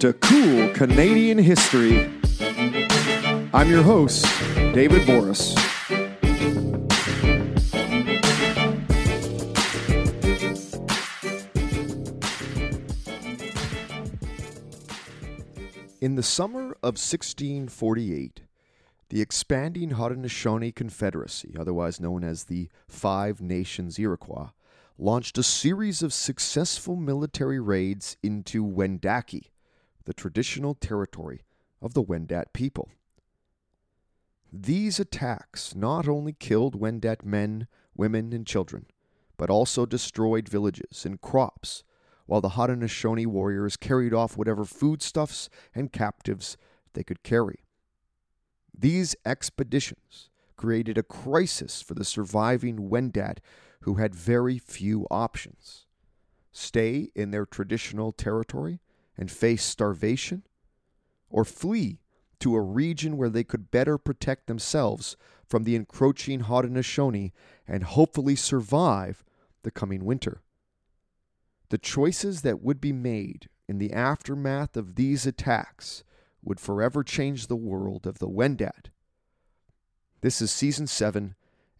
To Cool Canadian History. I'm your host, David Borys. In the summer of 1648, the expanding Haudenosaunee Confederacy, otherwise known as the Five Nations Iroquois, launched a series of successful military raids into Wendake, the traditional territory of the Wendat people. These attacks not only killed Wendat men, women, and children, but also destroyed villages and crops, while the Haudenosaunee warriors carried off whatever foodstuffs and captives they could carry. These expeditions created a crisis for the surviving Wendat who had very few options stay in their traditional territory and face starvation, or flee to a region where they could better protect themselves from the encroaching Haudenosaunee and hopefully survive the coming winter. The choices that would be made in the aftermath of these attacks would forever change the world of the Wendat. This is Season 7,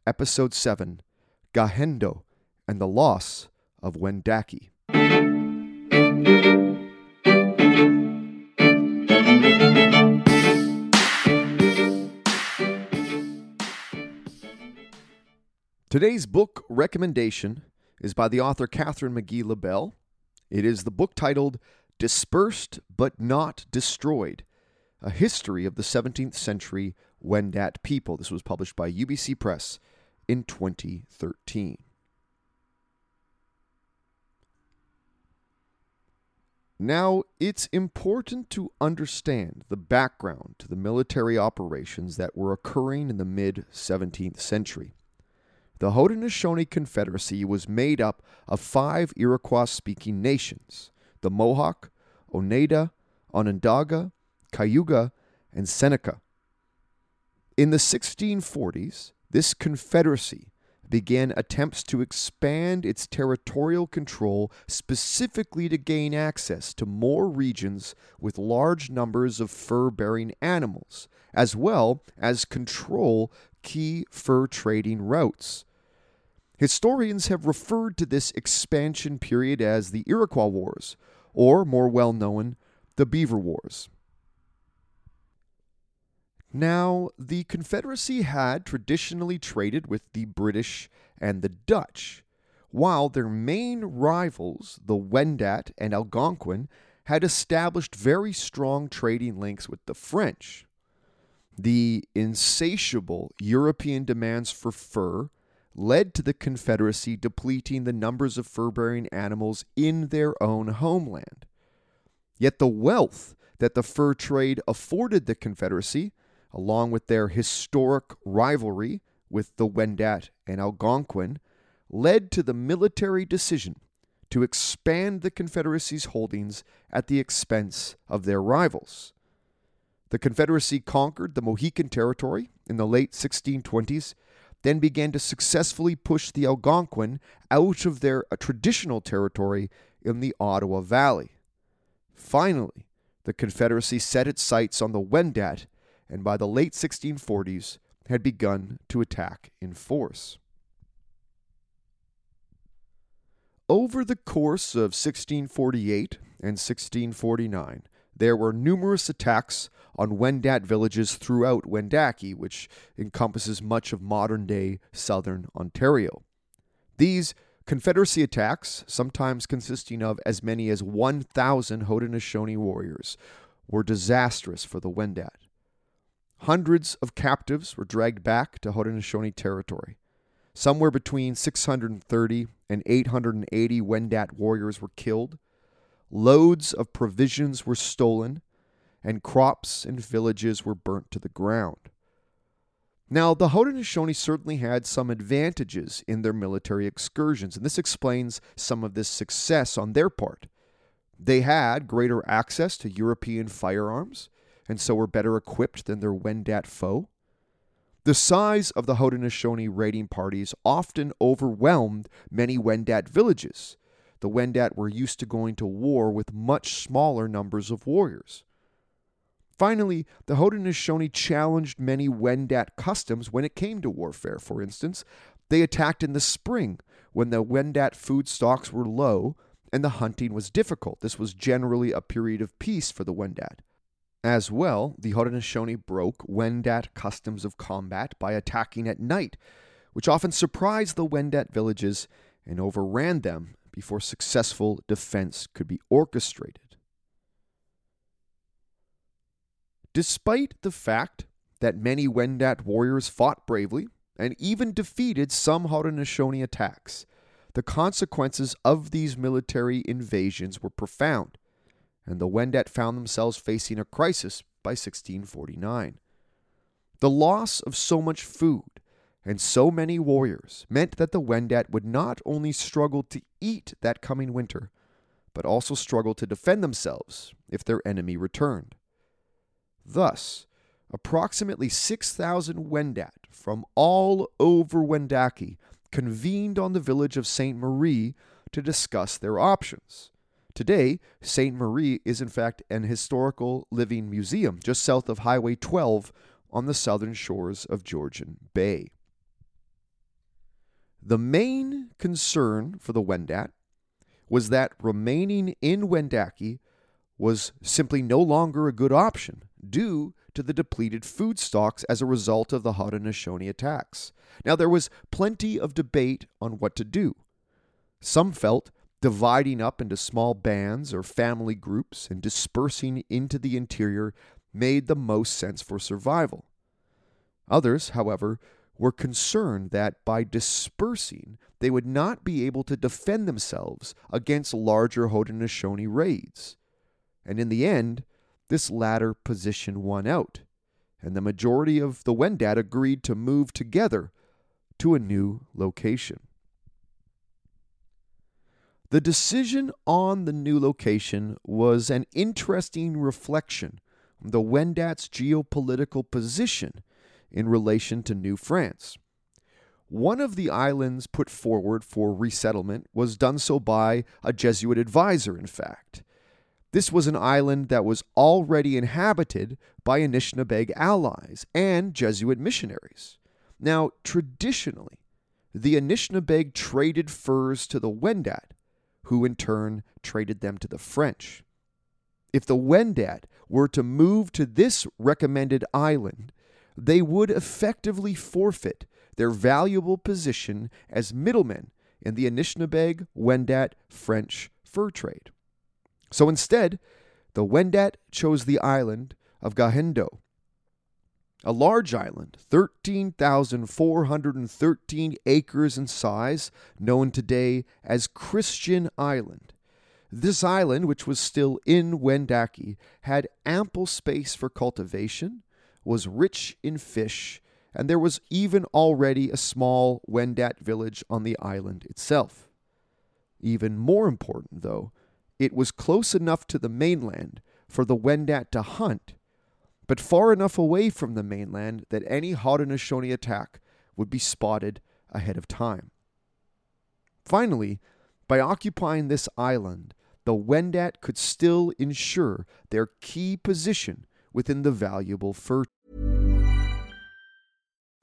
Episode 7 Gahendo and the Loss of Wendake. Today's book recommendation is by the author Kathryn Magee Labelle. It is the book titled Dispersed but Not Destroyed A History of the 17th Century Wendat People. This was published by UBC Press in 2013. Now, it's important to understand the background to the military operations that were occurring in the mid 17th century. The Haudenosaunee Confederacy was made up of five Iroquois speaking nations the Mohawk, Oneida, Onondaga, Cayuga, and Seneca. In the 1640s, this confederacy began attempts to expand its territorial control specifically to gain access to more regions with large numbers of fur bearing animals, as well as control key fur trading routes. Historians have referred to this expansion period as the Iroquois Wars, or more well known, the Beaver Wars. Now, the Confederacy had traditionally traded with the British and the Dutch, while their main rivals, the Wendat and Algonquin, had established very strong trading links with the French. The insatiable European demands for fur led to the Confederacy depleting the numbers of fur bearing animals in their own homeland. Yet the wealth that the fur trade afforded the Confederacy along with their historic rivalry with the Wendat and Algonquin, led to the military decision to expand the Confederacy's holdings at the expense of their rivals. The Confederacy conquered the Mohican Territory in the late 1620s, then began to successfully push the Algonquin out of their uh, traditional territory in the Ottawa Valley. Finally, the Confederacy set its sights on the Wendat and by the late 1640s had begun to attack in force. Over the course of 1648 and 1649, there were numerous attacks on Wendat villages throughout Wendake, which encompasses much of modern day southern Ontario. These Confederacy attacks, sometimes consisting of as many as 1,000 Haudenosaunee warriors, were disastrous for the Wendat. Hundreds of captives were dragged back to Haudenosaunee territory. Somewhere between 630 and 880 Wendat warriors were killed. Loads of provisions were stolen, and crops and villages were burnt to the ground. Now, the Haudenosaunee certainly had some advantages in their military excursions, and this explains some of this success on their part. They had greater access to European firearms, and so were better equipped than their Wendat foe. The size of the Haudenosaunee raiding parties often overwhelmed many Wendat villages. The Wendat were used to going to war with much smaller numbers of warriors. Finally, the Haudenosaunee challenged many Wendat customs when it came to warfare. For instance, they attacked in the spring when the Wendat food stocks were low and the hunting was difficult. This was generally a period of peace for the Wendat. As well, the Haudenosaunee broke Wendat customs of combat by attacking at night, which often surprised the Wendat villages and overran them before successful defense could be orchestrated. Despite the fact that many Wendat warriors fought bravely and even defeated some Haudenosaunee attacks, the consequences of these military invasions were profound, and the Wendat found themselves facing a crisis by 1649. The loss of so much food and so many warriors meant that the Wendat would not only struggle to eat that coming winter, but also struggle to defend themselves if their enemy returned. Thus, approximately 6,000 Wendat from all over Wendake convened on the village of Sainte Marie to discuss their options. Today, Sainte Marie is in fact an historical living museum just south of Highway 12 on the southern shores of Georgian Bay. The main concern for the Wendat was that remaining in Wendake was simply no longer a good option due to the depleted food stocks as a result of the Haudenosaunee attacks. Now, there was plenty of debate on what to do. Some felt dividing up into small bands or family groups and dispersing into the interior made the most sense for survival. Others, however, were concerned that by dispersing, they would not be able to defend themselves against larger Haudenosaunee raids. And in the end, this latter position won out, and the majority of the Wendat agreed to move together to a new location. The decision on the new location was an interesting reflection on the Wendat's geopolitical position in relation to New France. One of the islands put forward for resettlement was done so by a Jesuit advisor, in fact. This was an island that was already inhabited by Anishinaabeg allies and Jesuit missionaries. Now, traditionally, the Anishinaabeg traded furs to the Wendat, who in turn traded them to the French. If the Wendat were to move to this recommended island, they would effectively forfeit their valuable position as middlemen in the Anishinaabeg Wendat French fur trade. So instead, the Wendat chose the island of Gahendo, a large island, 13,413 acres in size, known today as Christian Island. This island, which was still in Wendake, had ample space for cultivation, was rich in fish, and there was even already a small Wendat village on the island itself. Even more important, though, it was close enough to the mainland for the Wendat to hunt, but far enough away from the mainland that any Haudenosaunee attack would be spotted ahead of time. Finally, by occupying this island, the Wendat could still ensure their key position within the valuable fur.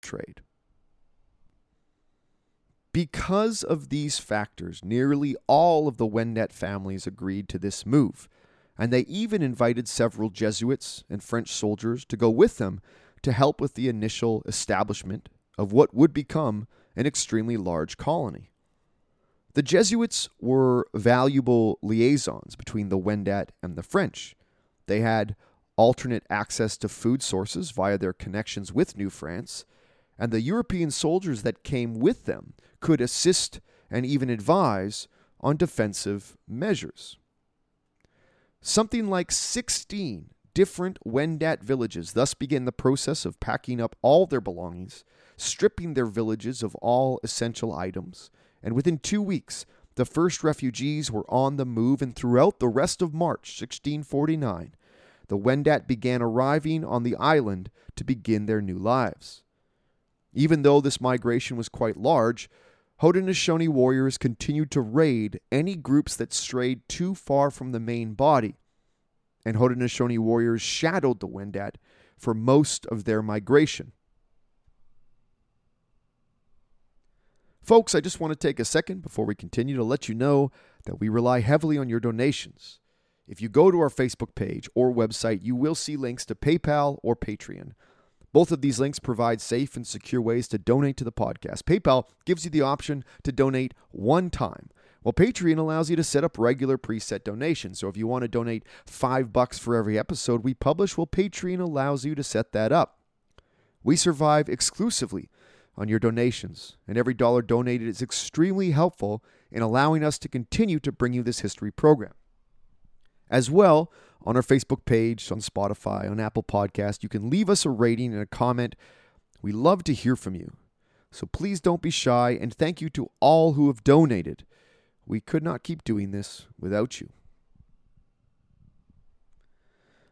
Trade. Because of these factors, nearly all of the Wendat families agreed to this move, and they even invited several Jesuits and French soldiers to go with them to help with the initial establishment of what would become an extremely large colony. The Jesuits were valuable liaisons between the Wendat and the French. They had alternate access to food sources via their connections with New France, and the European soldiers that came with them could assist and even advise on defensive measures. Something like 16 different Wendat villages thus began the process of packing up all their belongings, stripping their villages of all essential items, and within two weeks, the first refugees were on the move, and throughout the rest of March 1649, the Wendat began arriving on the island to begin their new lives. Even though this migration was quite large, Haudenosaunee warriors continued to raid any groups that strayed too far from the main body, and Haudenosaunee warriors shadowed the Wendat for most of their migration. Folks, I just want to take a second before we continue to let you know that we rely heavily on your donations. If you go to our Facebook page or website, you will see links to PayPal or Patreon. Both of these links provide safe and secure ways to donate to the podcast. PayPal gives you the option to donate one time, while Patreon allows you to set up regular preset donations. So if you want to donate 5 bucks for every episode we publish, well Patreon allows you to set that up. We survive exclusively on your donations, and every dollar donated is extremely helpful in allowing us to continue to bring you this history program. As well, on our Facebook page, on Spotify, on Apple Podcast, you can leave us a rating and a comment. We love to hear from you. So please don't be shy, and thank you to all who have donated. We could not keep doing this without you.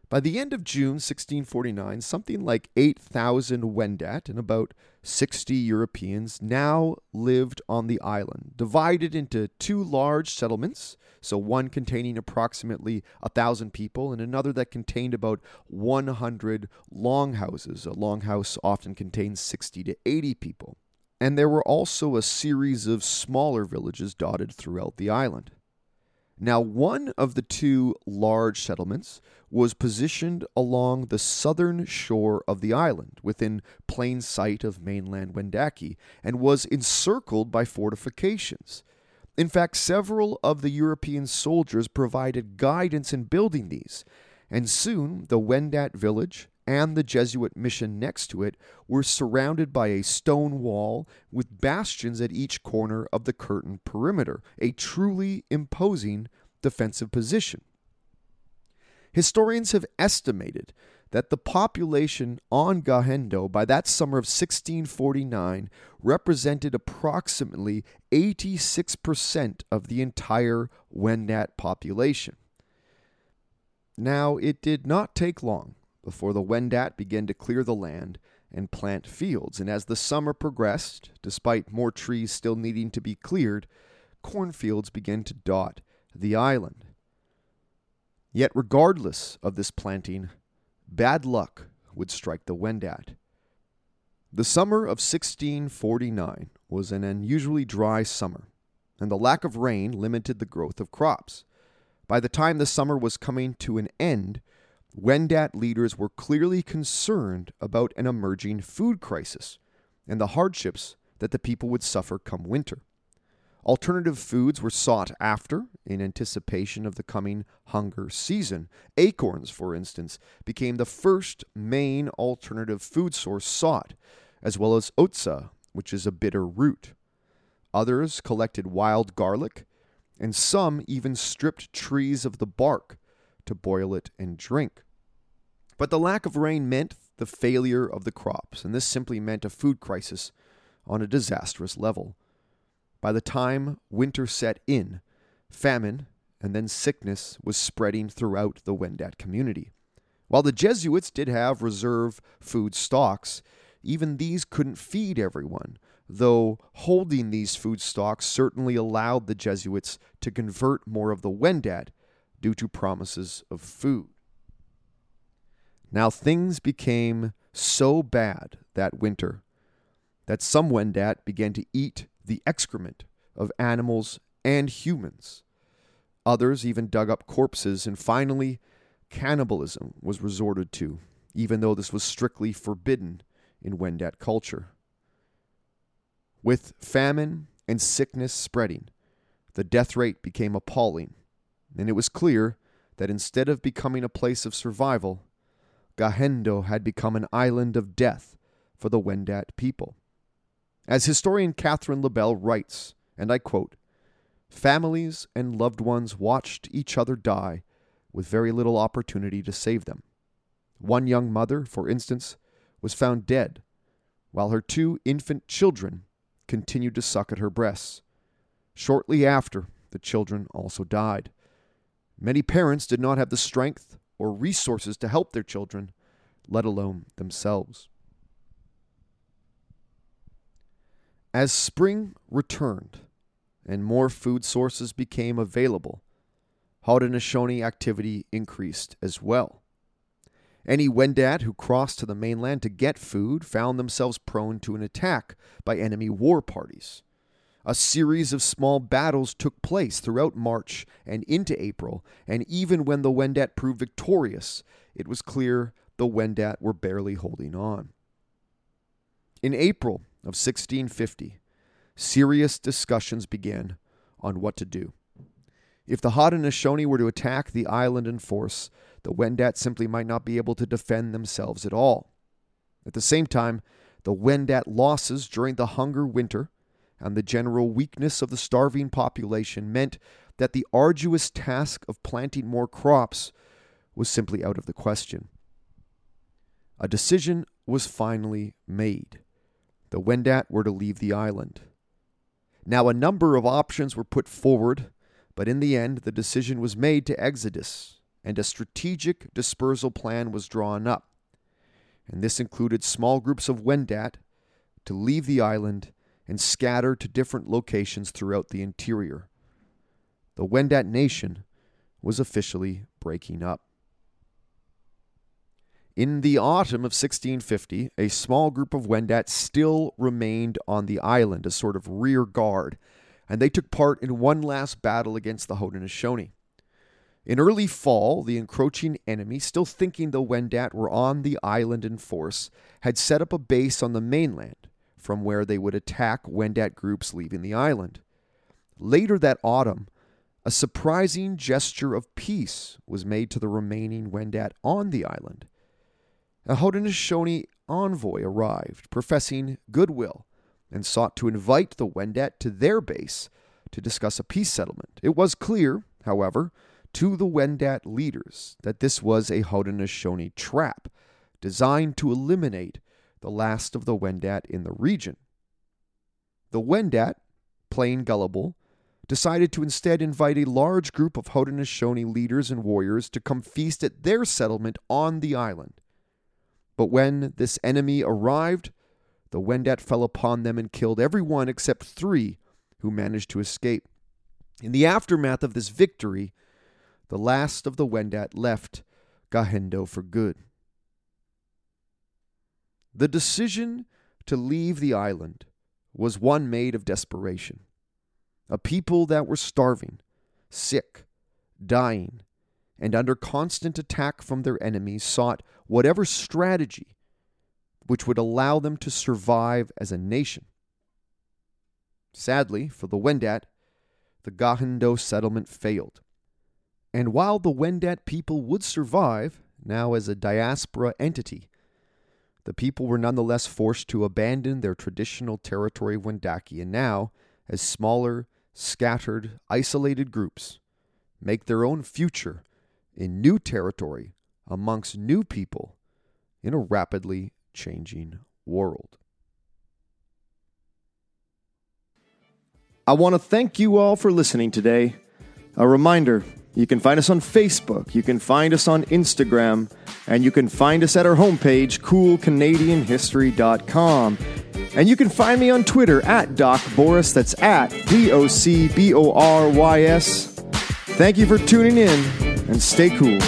By the end of June 1649, something like 8,000 Wendat and about 60 Europeans now lived on the island, divided into two large settlements, so one containing approximately 1,000 people and another that contained about 100 longhouses. A longhouse often contains 60 to 80 people. And there were also a series of smaller villages dotted throughout the island. Now, one of the two large settlements was positioned along the southern shore of the island, within plain sight of mainland Wendake, and was encircled by fortifications. In fact, several of the European soldiers provided guidance in building these, and soon the Wendat village and the Jesuit mission next to it were surrounded by a stone wall with bastions at each corner of the curtain perimeter, a truly imposing defensive position. Historians have estimated that the population on Gahendo by that summer of 1649 represented approximately 86% of the entire Wendat population. Now, it did not take long before the Wendat began to clear the land and plant fields. And as the summer progressed, despite more trees still needing to be cleared, cornfields began to dot the island. Yet, regardless of this planting, bad luck would strike the Wendat. The summer of 1649 was an unusually dry summer, and the lack of rain limited the growth of crops. By the time the summer was coming to an end, Wendat leaders were clearly concerned about an emerging food crisis and the hardships that the people would suffer come winter. Alternative foods were sought after in anticipation of the coming hunger season. Acorns, for instance, became the first main alternative food source sought, as well as otsa, which is a bitter root. Others collected wild garlic, and some even stripped trees of the bark to boil it and drink. But the lack of rain meant the failure of the crops, and this simply meant a food crisis on a disastrous level. By the time winter set in, famine and then sickness was spreading throughout the Wendat community. While the Jesuits did have reserve food stocks, even these couldn't feed everyone, though holding these food stocks certainly allowed the Jesuits to convert more of the Wendat due to promises of food. Now things became so bad that winter that some Wendat began to eat the excrement of animals and humans. Others even dug up corpses, and finally, cannibalism was resorted to, even though this was strictly forbidden in Wendat culture. With famine and sickness spreading, the death rate became appalling, and it was clear that instead of becoming a place of survival, Gahendo had become an island of death for the Wendat people. As historian Kathryn Labelle writes, and I quote, Families and loved ones watched each other die with very little opportunity to save them. One young mother, for instance, was found dead, while her two infant children continued to suck at her breasts. Shortly after, the children also died. Many parents did not have the strength or resources to help their children, let alone themselves. As spring returned and more food sources became available, Haudenosaunee activity increased as well. Any Wendat who crossed to the mainland to get food found themselves prone to an attack by enemy war parties. A series of small battles took place throughout March and into April, and even when the Wendat proved victorious, it was clear the Wendat were barely holding on. In April of 1650, serious discussions began on what to do. If the Haudenosaunee were to attack the island in force, the Wendat simply might not be able to defend themselves at all. At the same time, the Wendat losses during the hunger winter and the general weakness of the starving population meant that the arduous task of planting more crops was simply out of the question. A decision was finally made. The Wendat were to leave the island. Now, a number of options were put forward but in the end, the decision was made to exodus, and a strategic dispersal plan was drawn up. And this included small groups of Wendat to leave the island and scatter to different locations throughout the interior. The Wendat nation was officially breaking up. In the autumn of 1650, a small group of Wendat still remained on the island, a sort of rear guard, and they took part in one last battle against the Haudenosaunee. In early fall, the encroaching enemy, still thinking the Wendat were on the island in force, had set up a base on the mainland from where they would attack Wendat groups leaving the island. Later that autumn, a surprising gesture of peace was made to the remaining Wendat on the island. A Haudenosaunee envoy arrived, professing goodwill and sought to invite the Wendat to their base to discuss a peace settlement. It was clear, however, to the Wendat leaders that this was a Haudenosaunee trap designed to eliminate the last of the Wendat in the region. The Wendat, plain gullible, decided to instead invite a large group of Haudenosaunee leaders and warriors to come feast at their settlement on the island. But when this enemy arrived, the Wendat fell upon them and killed every one except three who managed to escape. In the aftermath of this victory, the last of the Wendat left Gahendo for good. The decision to leave the island was one made of desperation. A people that were starving, sick, dying, and under constant attack from their enemies sought whatever strategy which would allow them to survive as a nation. Sadly, for the Wendat, the Gahendo settlement failed. And while the Wendat people would survive, now as a diaspora entity, the people were nonetheless forced to abandon their traditional territory of Wendake and now, as smaller, scattered, isolated groups make their own future in new territory amongst new people in a rapidly changing world. I want to thank you all for listening today. A reminder you can find us on Facebook, you can find us on Instagram, and you can find us at our homepage, coolcanadianhistory.com. And you can find me on Twitter at Doc Borys, that's at D O C B O R Y S. Thank you for tuning in and stay cool.